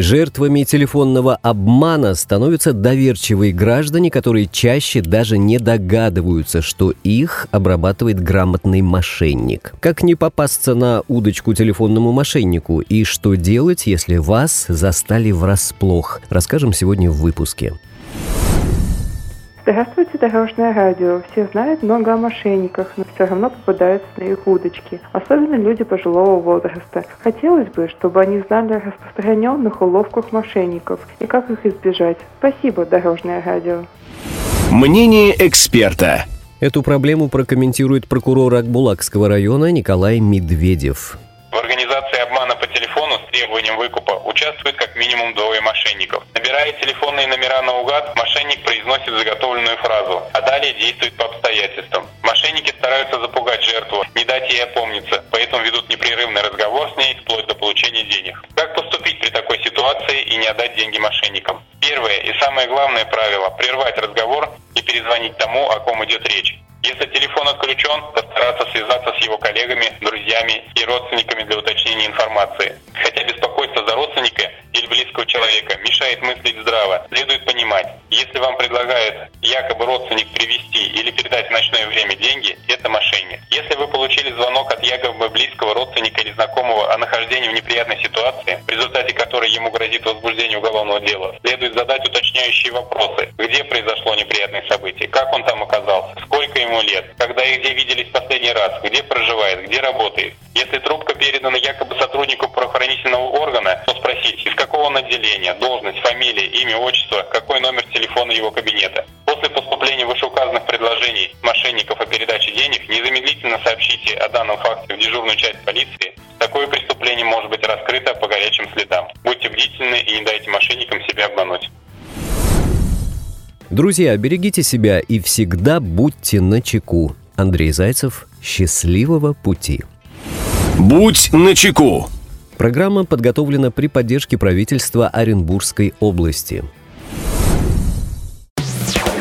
Жертвами телефонного обмана становятся доверчивые граждане, которые чаще даже не догадываются, что их обрабатывает грамотный мошенник. Как не попасться на удочку телефонному мошеннику и что делать, если вас застали врасплох, расскажем сегодня в выпуске. Здравствуйте, Дорожное радио. Все знают много о мошенниках, но все равно попадаются на их удочки. Особенно люди пожилого возраста. Хотелось бы, чтобы они знали о распространенных уловках мошенников и как их избежать. Спасибо, Дорожное радио. Мнение эксперта. Эту проблему прокомментирует прокурор Акбулакского района Николай Медведев. В организации обмана по телефону с требованием выкупа участвует как минимум двое мошенников. Набирая телефонные номера наугад, мошенник произносит заготовленную фразу, а далее действует по обстоятельствам. Мошенники стараются запугать жертву, не дать ей опомниться, поэтому ведут непрерывный разговор с ней вплоть до получения денег. Как поступить при такой ситуации и не отдать деньги мошенникам? Первое и самое главное правило – прервать разговор и перезвонить тому, о ком идет речь. Если телефон отключен, постараться связаться с его коллегами, друзьями и родственниками для уточнения информации. Хотя беспокойство за родственника или близкого человека мешает мыслить здраво, следует понимать, если вам предлагают якобы родственник привести или передать в ночное время деньги, это мошенник. Если вы получили звонок от якобы близкого родственника или знакомого о нахождении в неприятной ситуации, в результате которой ему грозит возбуждение уголовного дела, следует задать уточняющие вопросы. Где произошло неприятное событие? Как он там оказался? Ему лет? Когда и где виделись последний раз? Где проживает? Где работает? Если трубка передана якобы сотруднику правоохранительного органа, то спросить, из какого он отделения, должность, фамилия, имя, отчество, какой номер телефона его кабинета. После поступления вышеуказанных предложений мошенников о передаче денег незамедлительно сообщите о данном факте в дежурную часть полиции. Такое преступление может быть раскрыто по горячим следам. Будьте бдительны и не дайте мошенникам себя обмануть. Друзья, берегите себя и всегда будьте начеку. Андрей Зайцев, счастливого пути. «Будь начеку». Программа подготовлена при поддержке правительства Оренбургской области.